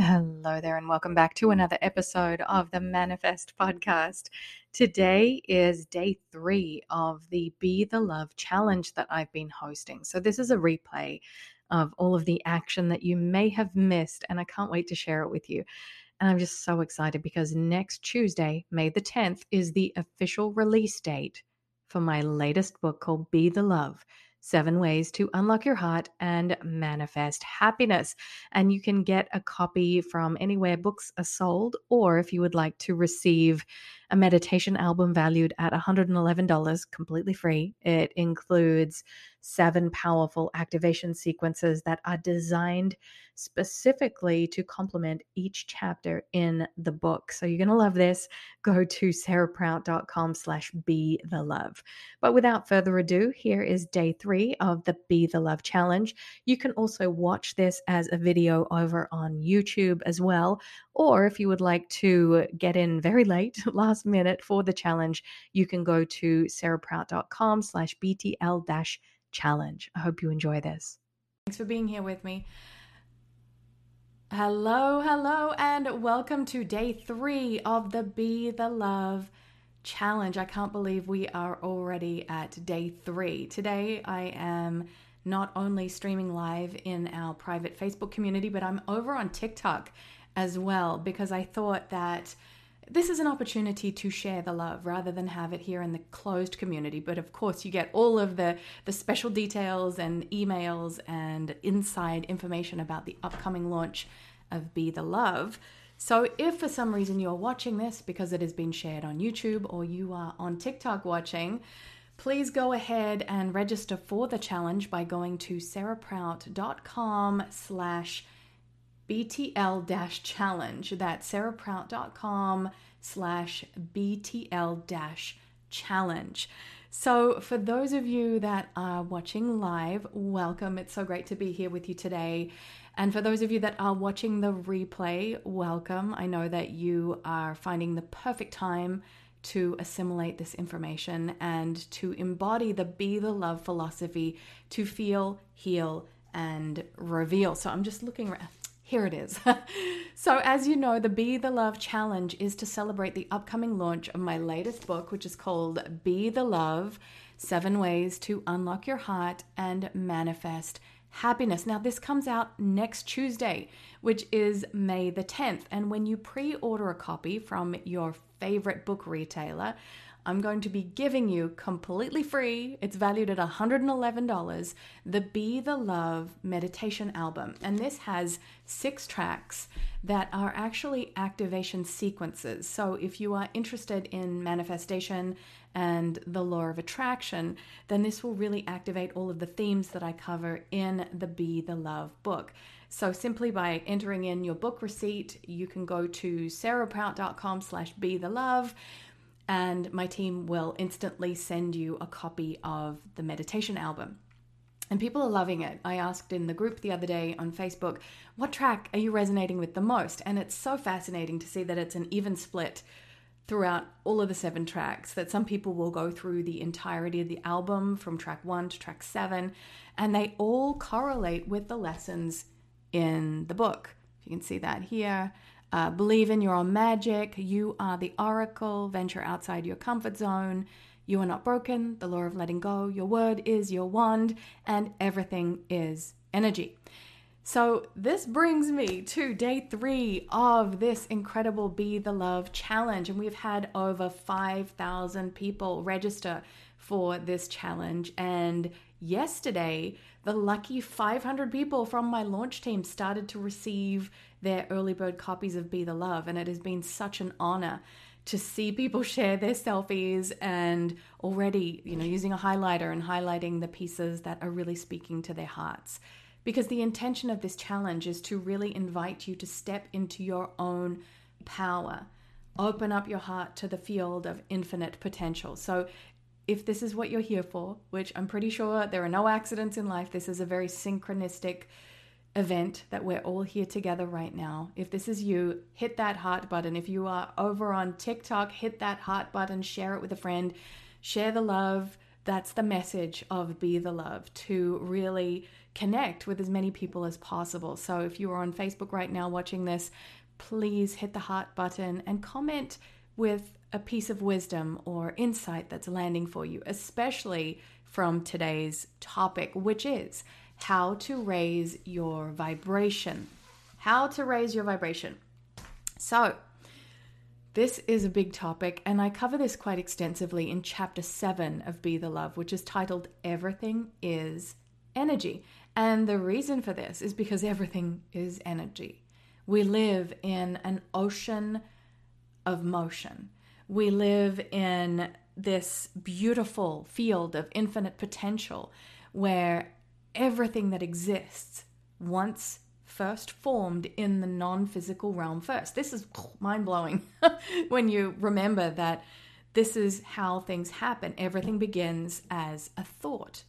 Hello there, and welcome back to another episode of the Manifest Podcast. Today is day three of the Be the Love challenge that I've been hosting. So, this is a replay of all of the action that you may have missed, and I can't wait to share it with you. And I'm just so excited because next Tuesday, May the 10th, is the official release date for my latest book called Be the Love Seven Ways to Unlock Your Heart and Manifest Happiness. And you can get a copy from anywhere books are sold, or if you would like to receive a meditation album valued at $111, completely free. It includes seven powerful activation sequences that are designed specifically to complement each chapter in the book. So you're going to love this. Go to sarahprout.com slash be the love. But without further ado, here is day three of the Be the Love Challenge. You can also watch this as a video over on YouTube as well. Or if you would like to get in very late, last minute for the challenge, you can go to sarahprout.com slash BTL dash challenge. I hope you enjoy this. Thanks for being here with me. Hello, hello, and welcome to day three of the Be the Love challenge. I can't believe we are already at day three. Today, I am not only streaming live in our private Facebook community, but I'm over on TikTok as well because I thought that this is an opportunity to share the love rather than have it here in the closed community. But of course you get all of the the special details and emails and inside information about the upcoming launch of be the love. So if for some reason you're watching this because it has been shared on youtube or you are on tiktok watching please go ahead and register for the challenge by going to sarahprout.com slash BTL challenge. That's sarahprout.com slash BTL challenge. So, for those of you that are watching live, welcome. It's so great to be here with you today. And for those of you that are watching the replay, welcome. I know that you are finding the perfect time to assimilate this information and to embody the be the love philosophy to feel, heal, and reveal. So, I'm just looking around here it is. so, as you know, the Be the Love Challenge is to celebrate the upcoming launch of my latest book, which is called Be the Love Seven Ways to Unlock Your Heart and Manifest Happiness. Now, this comes out next Tuesday, which is May the 10th. And when you pre order a copy from your favorite book retailer, I'm going to be giving you completely free, it's valued at $111, the Be the Love meditation album. And this has six tracks that are actually activation sequences. So if you are interested in manifestation and the law of attraction, then this will really activate all of the themes that I cover in the Be the Love book. So simply by entering in your book receipt, you can go to sarahprout.com slash be the love and my team will instantly send you a copy of the meditation album. And people are loving it. I asked in the group the other day on Facebook, what track are you resonating with the most? And it's so fascinating to see that it's an even split throughout all of the seven tracks, that some people will go through the entirety of the album from track one to track seven, and they all correlate with the lessons in the book. You can see that here. Uh, believe in your own magic. You are the oracle. Venture outside your comfort zone. You are not broken. The law of letting go. Your word is your wand, and everything is energy. So, this brings me to day three of this incredible Be the Love challenge. And we've had over 5,000 people register for this challenge. And yesterday, the lucky 500 people from my launch team started to receive their early bird copies of Be the Love. And it has been such an honor to see people share their selfies and already, you know, using a highlighter and highlighting the pieces that are really speaking to their hearts. Because the intention of this challenge is to really invite you to step into your own power. Open up your heart to the field of infinite potential. So, if this is what you're here for, which I'm pretty sure there are no accidents in life, this is a very synchronistic event that we're all here together right now. If this is you, hit that heart button. If you are over on TikTok, hit that heart button, share it with a friend, share the love. That's the message of Be the Love to really connect with as many people as possible. So if you are on Facebook right now watching this, please hit the heart button and comment with a piece of wisdom or insight that's landing for you, especially from today's topic, which is how to raise your vibration. How to raise your vibration. So, this is a big topic, and I cover this quite extensively in chapter 7 of Be the Love, which is titled Everything is Energy. And the reason for this is because everything is energy. We live in an ocean of motion. We live in this beautiful field of infinite potential where everything that exists once first formed in the non physical realm first. This is mind blowing when you remember that this is how things happen. Everything begins as a thought,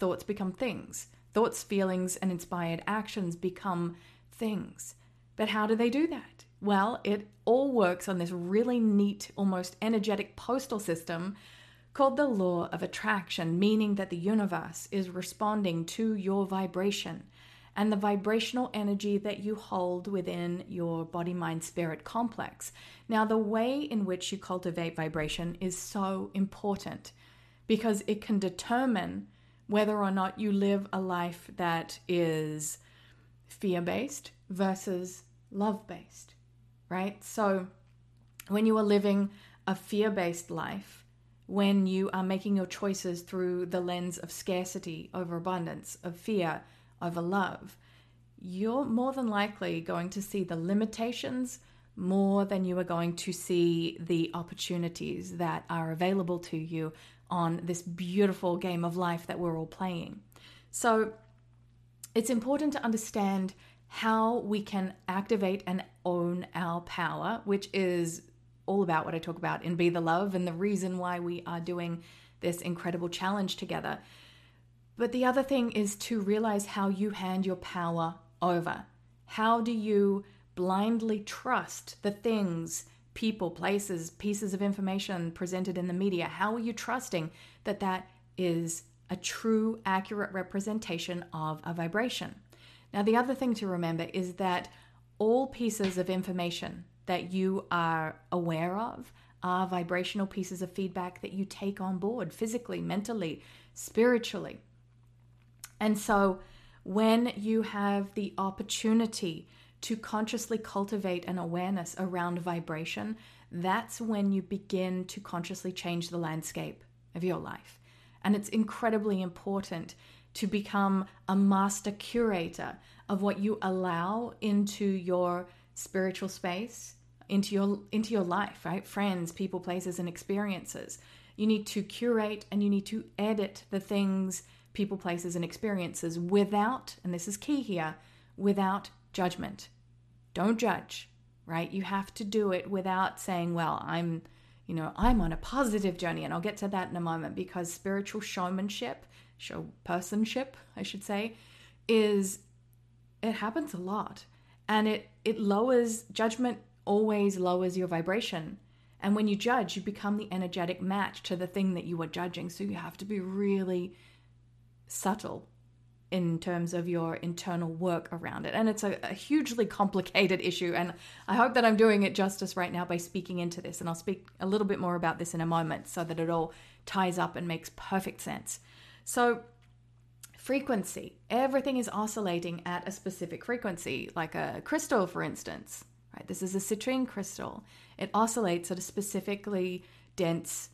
thoughts become things. Thoughts, feelings, and inspired actions become things. But how do they do that? Well, it all works on this really neat, almost energetic postal system called the law of attraction, meaning that the universe is responding to your vibration and the vibrational energy that you hold within your body mind spirit complex. Now, the way in which you cultivate vibration is so important because it can determine whether or not you live a life that is fear based versus love based, right? So, when you are living a fear based life, when you are making your choices through the lens of scarcity over abundance, of fear over love, you're more than likely going to see the limitations more than you are going to see the opportunities that are available to you on this beautiful game of life that we're all playing. So it's important to understand how we can activate and own our power, which is all about what I talk about in Be the Love and the reason why we are doing this incredible challenge together. But the other thing is to realize how you hand your power over. How do you blindly trust the things, people, places, pieces of information presented in the media? How are you trusting that that is a true, accurate representation of a vibration? Now, the other thing to remember is that all pieces of information that you are aware of are vibrational pieces of feedback that you take on board physically, mentally, spiritually. And so, when you have the opportunity to consciously cultivate an awareness around vibration, that's when you begin to consciously change the landscape of your life. And it's incredibly important to become a master curator of what you allow into your spiritual space, into your into your life, right? Friends, people, places and experiences. You need to curate and you need to edit the things people, places, and experiences without, and this is key here, without judgment. Don't judge, right? You have to do it without saying, well, I'm, you know, I'm on a positive journey. And I'll get to that in a moment because spiritual showmanship, show personship, I should say, is, it happens a lot. And it, it lowers, judgment always lowers your vibration. And when you judge, you become the energetic match to the thing that you are judging. So you have to be really subtle in terms of your internal work around it. And it's a, a, hugely complicated issue. And I hope that I'm doing it justice right now by speaking into this. And I'll speak a little bit more about this in a moment so that it all ties up and makes perfect sense. So, frequency everything is oscillating at a specific frequency, like a crystal, for instance. Right? This is a citrine crystal, it oscillates at a specifically dense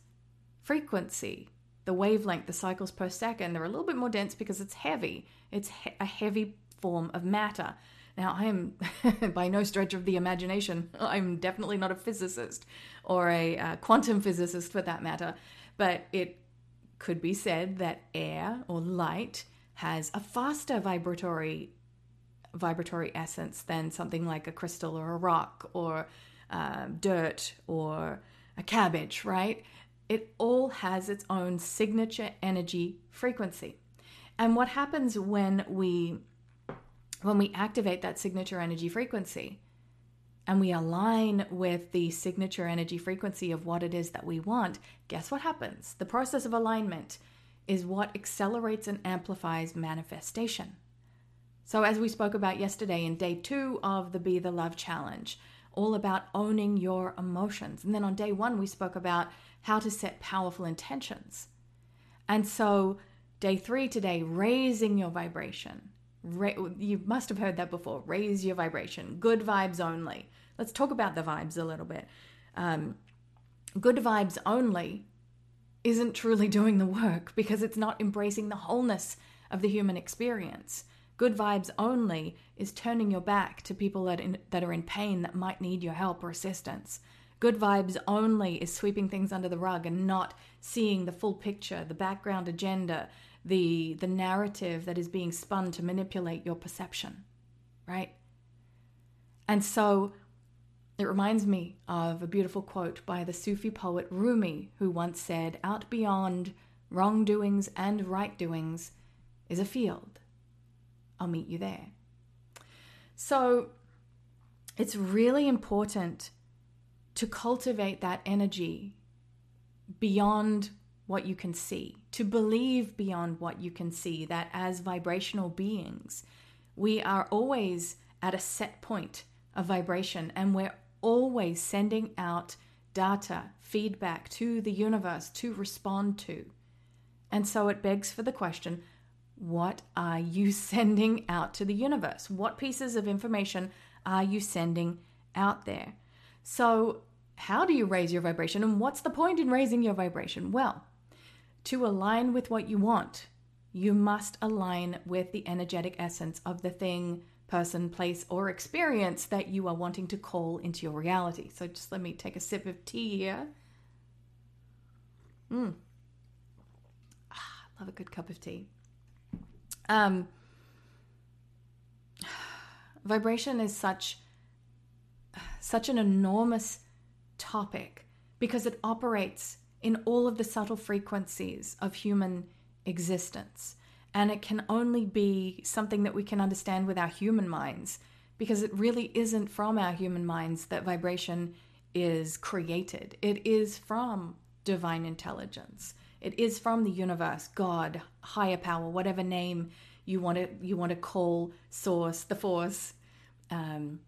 frequency the wavelength, the cycles per second, they're a little bit more dense because it's heavy. It's he- a heavy form of matter. Now, I am by no stretch of the imagination, I'm definitely not a physicist or a uh, quantum physicist for that matter, but it could be said that air or light has a faster vibratory vibratory essence than something like a crystal or a rock or uh, dirt or a cabbage, right? it all has its own signature energy frequency. And what happens when we when we activate that signature energy frequency and we align with the signature energy frequency of what it is that we want, guess what happens? The process of alignment is what accelerates and amplifies manifestation. So, as we spoke about yesterday in day two of the Be the Love Challenge, all about owning your emotions. And then on day one, we spoke about how to set powerful intentions. And so, day three today, raising your vibration. You must have heard that before. Raise your vibration. Good vibes only. Let's talk about the vibes a little bit. Um, good vibes only isn't truly doing the work because it's not embracing the wholeness of the human experience. Good vibes only is turning your back to people that, in, that are in pain that might need your help or assistance. Good vibes only is sweeping things under the rug and not seeing the full picture, the background agenda, the the narrative that is being spun to manipulate your perception, right? And so it reminds me of a beautiful quote by the Sufi poet Rumi, who once said, Out beyond wrongdoings and right doings is a field. I'll meet you there. So it's really important to cultivate that energy beyond what you can see, to believe beyond what you can see, that as vibrational beings, we are always at a set point of vibration and we're always sending out data, feedback to the universe to respond to. And so it begs for the question what are you sending out to the universe? What pieces of information are you sending out there? So, how do you raise your vibration and what's the point in raising your vibration? Well, to align with what you want, you must align with the energetic essence of the thing person, place, or experience that you are wanting to call into your reality. So just let me take a sip of tea here. Mm. Ah, love a good cup of tea. Um, vibration is such such an enormous topic because it operates in all of the subtle frequencies of human existence. And it can only be something that we can understand with our human minds because it really isn't from our human minds that vibration is created. It is from divine intelligence. It is from the universe, God, higher power, whatever name you want to you want to call source, the force, um,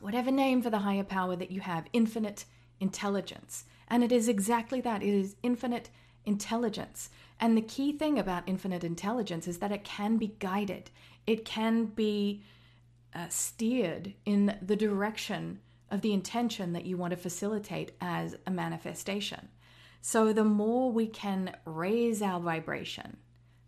whatever name for the higher power that you have, infinite intelligence. And it is exactly that. It is infinite intelligence. And the key thing about infinite intelligence is that it can be guided, it can be uh, steered in the direction of the intention that you want to facilitate as a manifestation. So, the more we can raise our vibration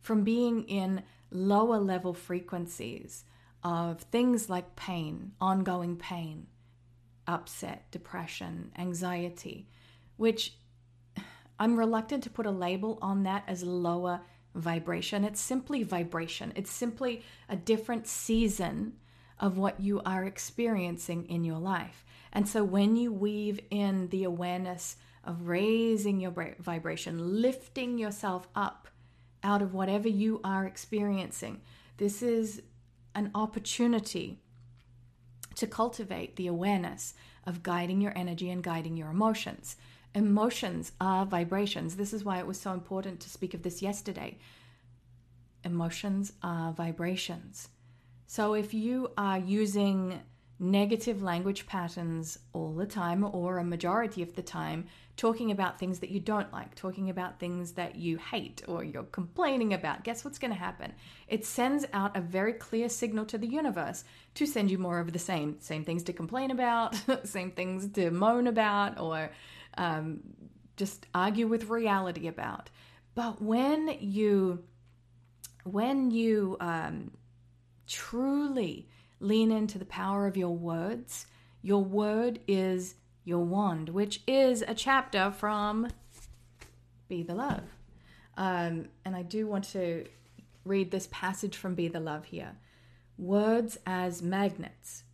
from being in lower level frequencies of things like pain, ongoing pain, upset, depression, anxiety, which I'm reluctant to put a label on that as lower vibration. It's simply vibration, it's simply a different season of what you are experiencing in your life. And so when you weave in the awareness of raising your vibration, lifting yourself up out of whatever you are experiencing, this is an opportunity to cultivate the awareness of guiding your energy and guiding your emotions. Emotions are vibrations. This is why it was so important to speak of this yesterday. Emotions are vibrations. So if you are using negative language patterns all the time or a majority of the time, talking about things that you don't like, talking about things that you hate or you're complaining about, guess what's going to happen? It sends out a very clear signal to the universe to send you more of the same. Same things to complain about, same things to moan about, or um, just argue with reality about. But when you when you um, truly lean into the power of your words, your word is your wand, which is a chapter from Be the Love. Um, and I do want to read this passage from Be the Love here. Words as magnets.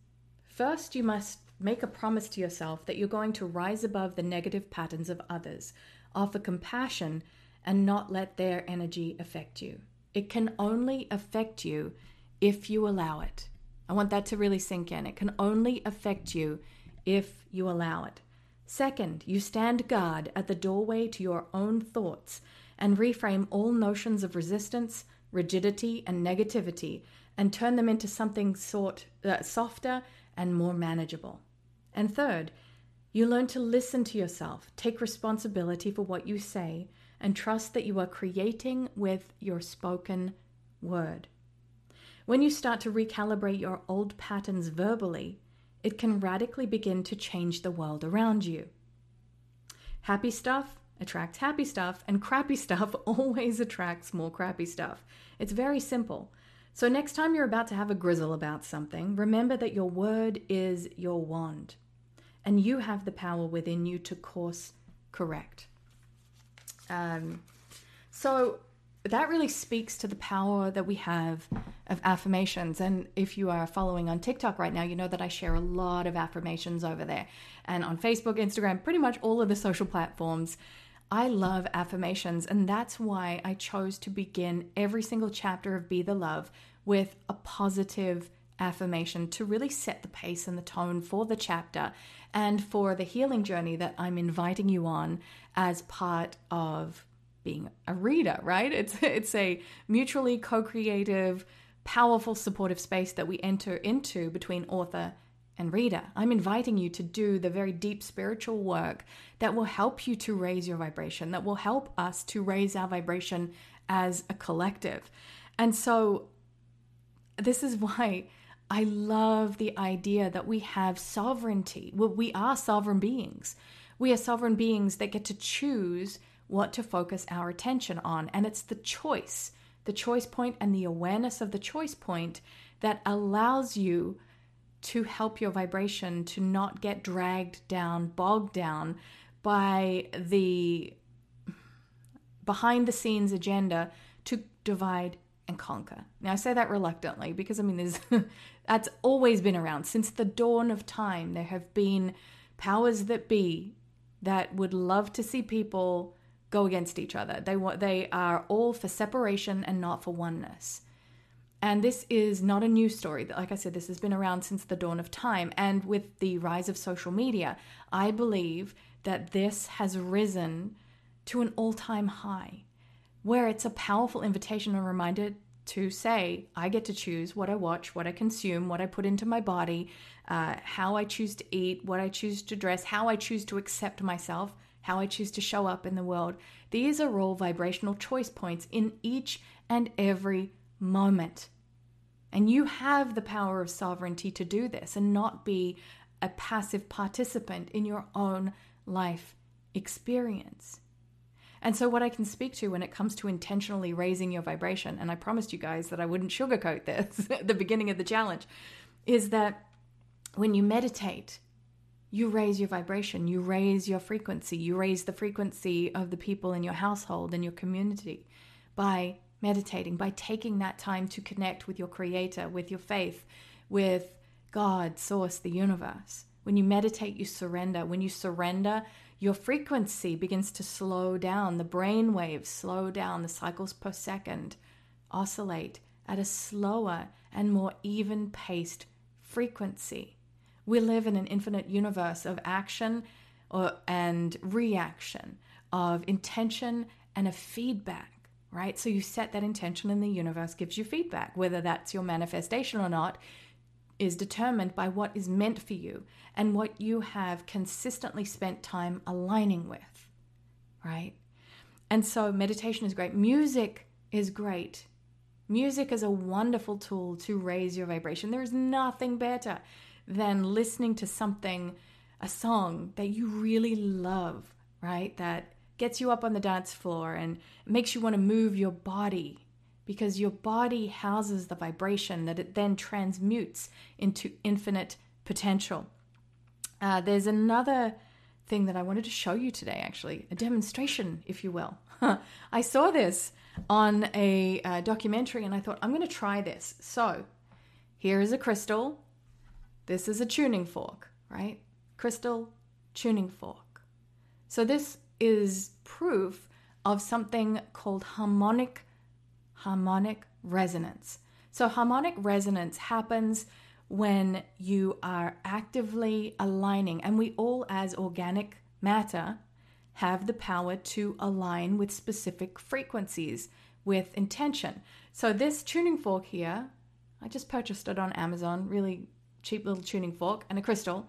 First, you must Make a promise to yourself that you're going to rise above the negative patterns of others, offer compassion, and not let their energy affect you. It can only affect you if you allow it. I want that to really sink in. It can only affect you if you allow it. Second, you stand guard at the doorway to your own thoughts and reframe all notions of resistance, rigidity, and negativity and turn them into something sort uh, softer and more manageable. And third, you learn to listen to yourself, take responsibility for what you say, and trust that you are creating with your spoken word. When you start to recalibrate your old patterns verbally, it can radically begin to change the world around you. Happy stuff attracts happy stuff, and crappy stuff always attracts more crappy stuff. It's very simple. So, next time you're about to have a grizzle about something, remember that your word is your wand, and you have the power within you to course correct. Um, so, that really speaks to the power that we have of affirmations. And if you are following on TikTok right now, you know that I share a lot of affirmations over there. And on Facebook, Instagram, pretty much all of the social platforms, I love affirmations. And that's why I chose to begin every single chapter of Be the Love with a positive affirmation to really set the pace and the tone for the chapter and for the healing journey that I'm inviting you on as part of being a reader, right? It's it's a mutually co-creative, powerful supportive space that we enter into between author and reader. I'm inviting you to do the very deep spiritual work that will help you to raise your vibration, that will help us to raise our vibration as a collective. And so this is why I love the idea that we have sovereignty. Well, we are sovereign beings. We are sovereign beings that get to choose what to focus our attention on. And it's the choice, the choice point, and the awareness of the choice point that allows you to help your vibration to not get dragged down, bogged down by the behind the scenes agenda to divide and conquer. Now I say that reluctantly because I mean there's that's always been around since the dawn of time. There have been powers that be that would love to see people go against each other. They want they are all for separation and not for oneness. And this is not a new story. Like I said, this has been around since the dawn of time. And with the rise of social media, I believe that this has risen to an all time high, where it's a powerful invitation and reminder to say, I get to choose what I watch, what I consume, what I put into my body, uh, how I choose to eat, what I choose to dress, how I choose to accept myself, how I choose to show up in the world. These are all vibrational choice points in each and every moment. And you have the power of sovereignty to do this and not be a passive participant in your own life experience. And so, what I can speak to when it comes to intentionally raising your vibration, and I promised you guys that I wouldn't sugarcoat this at the beginning of the challenge, is that when you meditate, you raise your vibration, you raise your frequency, you raise the frequency of the people in your household and your community by meditating, by taking that time to connect with your creator, with your faith, with God, source, the universe. When you meditate, you surrender. When you surrender, your frequency begins to slow down. The brain waves slow down. The cycles per second oscillate at a slower and more even paced frequency. We live in an infinite universe of action or, and reaction, of intention and of feedback, right? So you set that intention and the universe gives you feedback. Whether that's your manifestation or not is determined by what is meant for you and what you have consistently spent time aligning with, right? And so meditation is great. Music is great. Music is a wonderful tool to raise your vibration. There is nothing better than listening to something, a song that you really love, right? That gets you up on the dance floor and makes you want to move your body because your body houses the vibration that it then transmutes into infinite potential. Uh, there's another thing that I wanted to show you today, actually, a demonstration, if you will. I saw this on a uh, documentary and I thought, I'm going to try this. So, here is a crystal this is a tuning fork, right? Crystal tuning fork. So this is proof of something called harmonic harmonic resonance. So harmonic resonance happens when you are actively aligning and we all as organic matter have the power to align with specific frequencies with intention. So, this tuning fork here, I just purchased it on Amazon, really cheap little tuning fork and a crystal.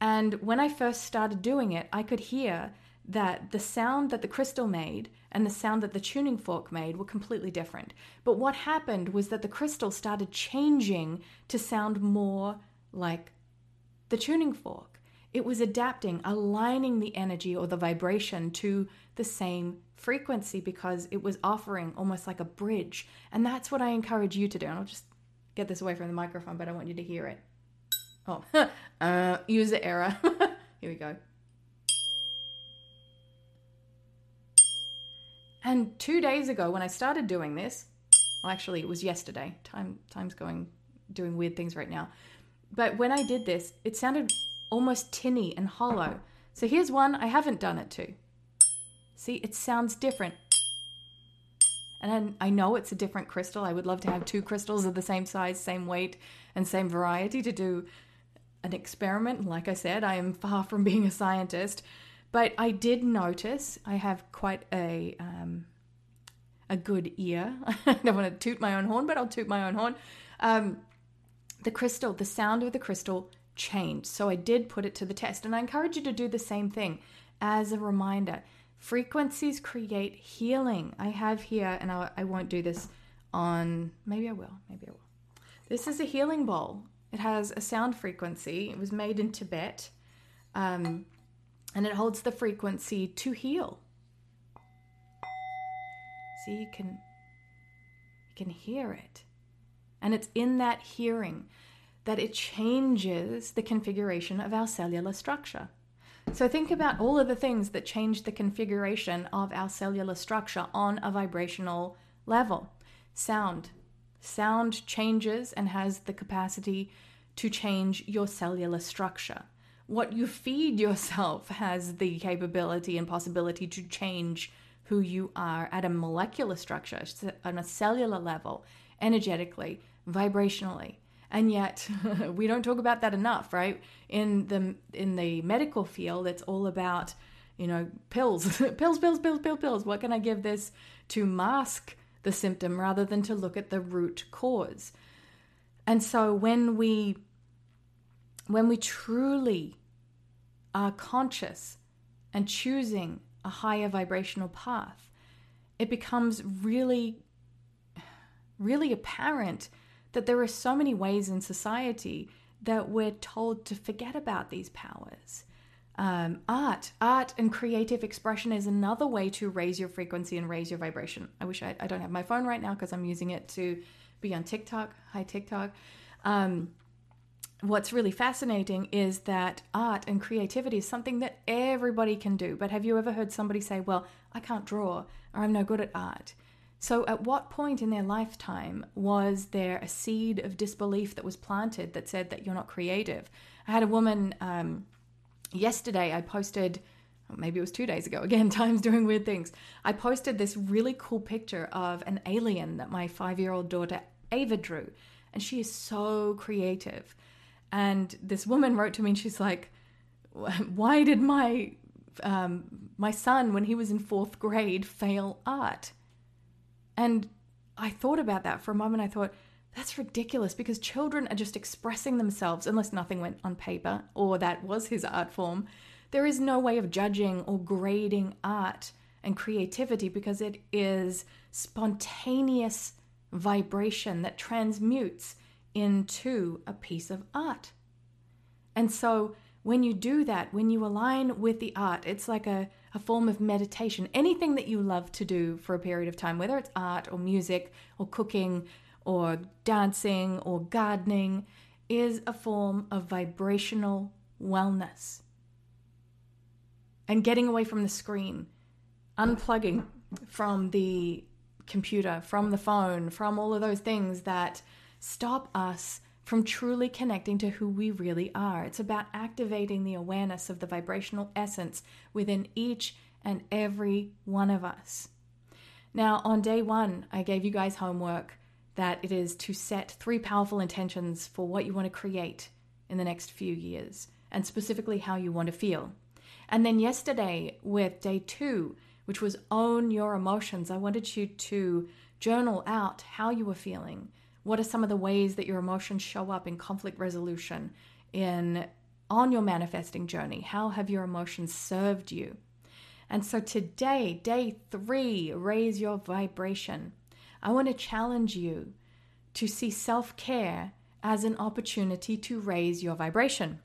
And when I first started doing it, I could hear that the sound that the crystal made and the sound that the tuning fork made were completely different. But what happened was that the crystal started changing to sound more like the tuning fork. It was adapting, aligning the energy or the vibration to the same frequency because it was offering almost like a bridge. And that's what I encourage you to do. And I'll just get this away from the microphone, but I want you to hear it. Oh, uh, user error. Here we go. And two days ago, when I started doing this, well, actually, it was yesterday. Time, time's going, doing weird things right now. But when I did this, it sounded almost tinny and hollow. So here's one I haven't done it to. See, it sounds different. And I know it's a different crystal. I would love to have two crystals of the same size, same weight, and same variety to do an experiment. Like I said, I am far from being a scientist, but I did notice I have quite a um, a good ear. I don't want to toot my own horn, but I'll toot my own horn. Um, the crystal, the sound of the crystal changed. So I did put it to the test. And I encourage you to do the same thing as a reminder. Frequencies create healing. I have here, and I, I won't do this on, maybe I will, maybe I will. This is a healing bowl. It has a sound frequency. It was made in Tibet, um, and it holds the frequency to heal. See, you can you can hear it. And it's in that hearing that it changes the configuration of our cellular structure. So think about all of the things that change the configuration of our cellular structure on a vibrational level. Sound. Sound changes and has the capacity to change your cellular structure. What you feed yourself has the capability and possibility to change who you are at a molecular structure, on a cellular level, energetically, vibrationally. And yet we don't talk about that enough right? In the in the medical field it's all about you know pills. Pills pills pills pills pills. What can i give this to mask the symptom rather than to look at the root cause? And so when we when we truly are conscious and choosing a higher vibrational path it becomes really really apparent that there are so many ways in society that we're told to forget about these powers. Um, art, art and creative expression is another way to raise your frequency and raise your vibration. I wish I, I don't have my phone right now because I'm using it to be on TikTok. Hi, TikTok. Um, what's really fascinating is that art and creativity is something that everybody can do. But have you ever heard somebody say, Well, I can't draw or I'm no good at art? So, at what point in their lifetime was there a seed of disbelief that was planted that said that you're not creative? I had a woman um, yesterday, I posted, maybe it was two days ago, again, time's doing weird things. I posted this really cool picture of an alien that my five year old daughter Ava drew, and she is so creative. And this woman wrote to me and she's like, Why did my um, my son, when he was in fourth grade, fail art? And I thought about that for a moment. I thought, that's ridiculous because children are just expressing themselves unless nothing went on paper or that was his art form. There is no way of judging or grading art and creativity because it is spontaneous vibration that transmutes into a piece of art. And so when you do that, when you align with the art, it's like a a form of meditation. Anything that you love to do for a period of time, whether it's art or music or cooking or dancing or gardening, is a form of vibrational wellness. And getting away from the screen, unplugging from the computer, from the phone, from all of those things that stop us from truly connecting to who we really are. It's about activating the awareness of the vibrational essence within each and every one of us. Now, on day one, I gave you guys homework that it is to set three powerful intentions for what you want to create in the next few years, and specifically how you want to feel. And then yesterday with day two, which was own your emotions, I wanted you to journal out how you were feeling. What are some of the ways that your emotions show up in conflict resolution, in on your manifesting journey? How have your emotions served you? And so today, day three, raise your vibration. I want to challenge you to see self care as an opportunity to raise your vibration.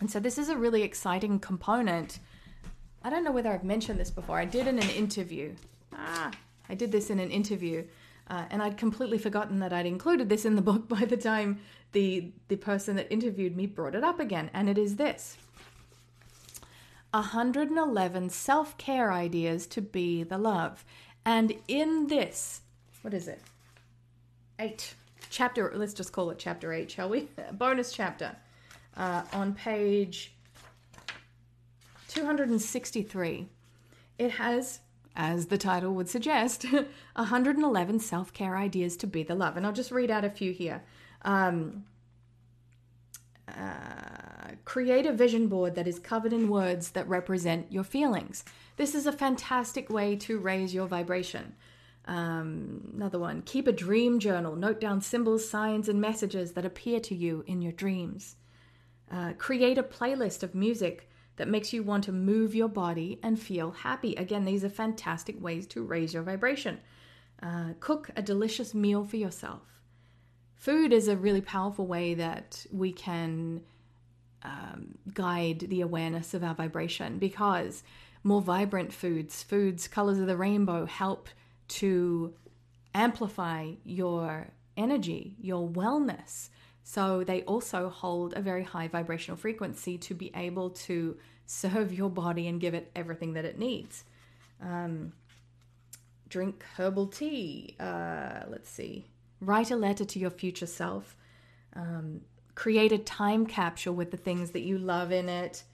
And so this is a really exciting component. I don't know whether I've mentioned this before. I did in an interview. Ah, I did this in an interview. Uh, and I'd completely forgotten that I'd included this in the book by the time the the person that interviewed me brought it up again. And it is this 111 self care ideas to be the love. And in this, what is it? Eight. Chapter, let's just call it chapter eight, shall we? Bonus chapter uh, on page 263. It has, as the title would suggest, 111 self care ideas to be the love. And I'll just read out a few here. Um, uh, create a vision board that is covered in words that represent your feelings. This is a fantastic way to raise your vibration. Um, another one, keep a dream journal. Note down symbols, signs, and messages that appear to you in your dreams. Uh, create a playlist of music that makes you want to move your body and feel happy. Again, these are fantastic ways to raise your vibration. Uh, cook a delicious meal for yourself. Food is a really powerful way that we can um, guide the awareness of our vibration because more vibrant foods, foods, colors of the rainbow, help to amplify your energy, your wellness. So they also hold a very high vibrational frequency to be able to serve your body and give it everything that it needs. Um, drink herbal tea. Uh, let's see. Write a letter to your future self. Um, create a time capsule with the things that you love in it.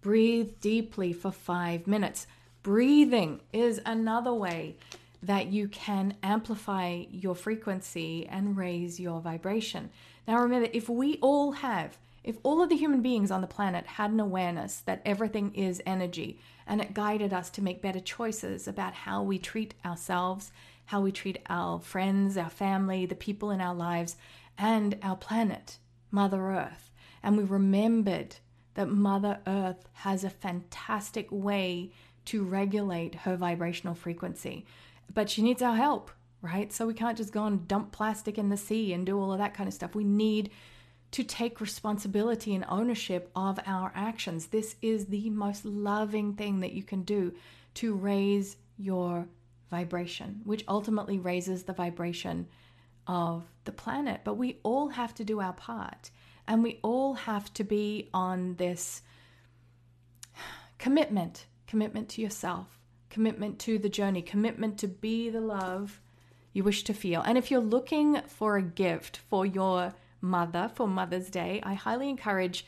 Breathe deeply for five minutes. Breathing is another way that you can amplify your frequency and raise your vibration. Now, remember, if we all have, if all of the human beings on the planet had an awareness that everything is energy and it guided us to make better choices about how we treat ourselves how we treat our friends, our family, the people in our lives, and our planet, Mother Earth. And we remembered that Mother Earth has a fantastic way to regulate her vibrational frequency. But she needs our help, right? So we can't just go and dump plastic in the sea and do all of that kind of stuff. We need to take responsibility and ownership of our actions. This is the most loving thing that you can do to raise your vibration, which ultimately raises the vibration of the planet. But we all have to do our part, and we all have to be on this commitment commitment to yourself, commitment to the journey, commitment to be the love you wish to feel. And if you're looking for a gift for your mother for Mother's Day, I highly encourage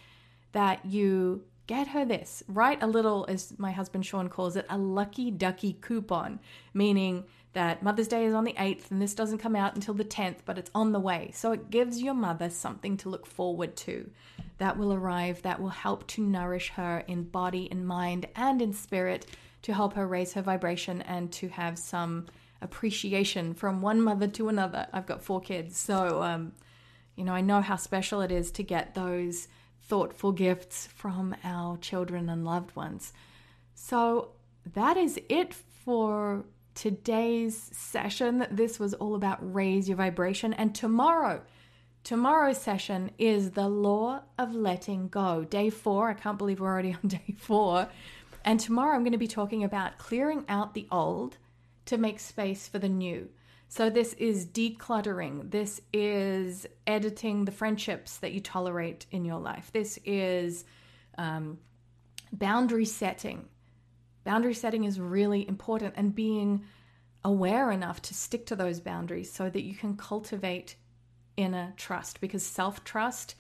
that you get her this. Write a little, as my husband Sean calls it, a lucky ducky coupon, meaning that Mother's Day is on the 8th and this doesn't come out until the 10th, but it's on the way. So it gives your mother something to look forward to that will arrive, that will help to nourish her in body and mind and in spirit to help her raise her vibration and to have some appreciation from one mother to another. I've got four kids, so um, you know, I know how special it is to get those thoughtful gifts from our children and loved ones. So that is it for today's session. This was all about raise your vibration. And tomorrow, tomorrow's session is the law of letting go. Day four. I can't believe we're already on day four. And tomorrow I'm going to be talking about clearing out the old to make space for the new. So, this is decluttering. This is editing the friendships that you tolerate in your life. This is um, boundary setting. Boundary setting is really important and being aware enough to stick to those boundaries so that you can cultivate inner trust because self trust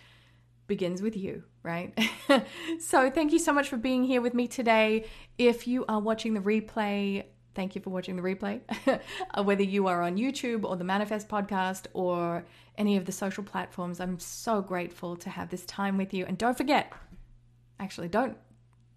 begins with you, right? so, thank you so much for being here with me today. If you are watching the replay, Thank you for watching the replay. Uh, whether you are on YouTube or the Manifest podcast or any of the social platforms, I'm so grateful to have this time with you. And don't forget, actually, don't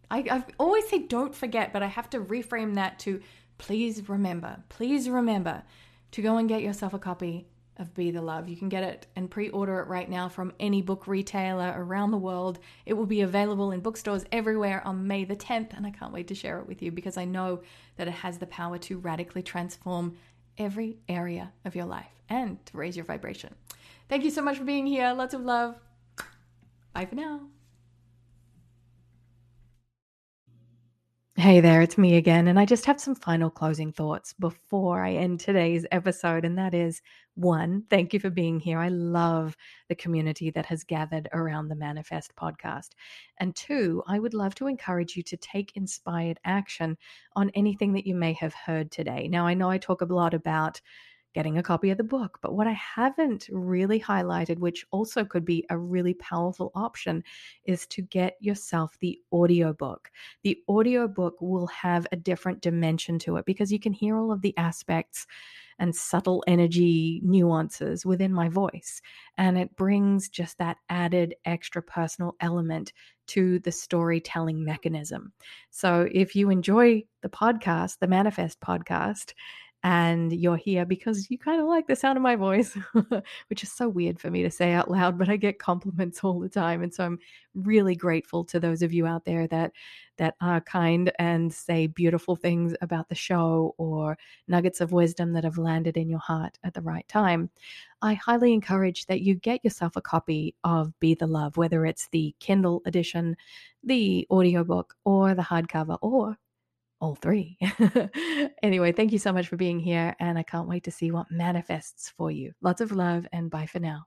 I, I always say don't forget, but I have to reframe that to please remember, please remember to go and get yourself a copy of Be the Love. You can get it and pre order it right now from any book retailer around the world. It will be available in bookstores everywhere on May the 10th, and I can't wait to share it with you because I know that it has the power to radically transform every area of your life and to raise your vibration. Thank you so much for being here. Lots of love. Bye for now. Hey there, it's me again, and I just have some final closing thoughts before I end today's episode. And that is one, thank you for being here. I love the community that has gathered around the Manifest podcast. And two, I would love to encourage you to take inspired action on anything that you may have heard today. Now, I know I talk a lot about getting a copy of the book. But what I haven't really highlighted, which also could be a really powerful option, is to get yourself the audiobook. The audiobook will have a different dimension to it because you can hear all of the aspects and subtle energy nuances within my voice. And it brings just that added extra personal element to the storytelling mechanism. So if you enjoy the podcast, the Manifest podcast, and you're here because you kind of like the sound of my voice, which is so weird for me to say out loud, but I get compliments all the time. And so I'm really grateful to those of you out there that that are kind and say beautiful things about the show or nuggets of wisdom that have landed in your heart at the right time. I highly encourage that you get yourself a copy of Be the Love, whether it's the Kindle edition, the audiobook, or the hardcover, or all three. anyway, thank you so much for being here, and I can't wait to see what manifests for you. Lots of love, and bye for now.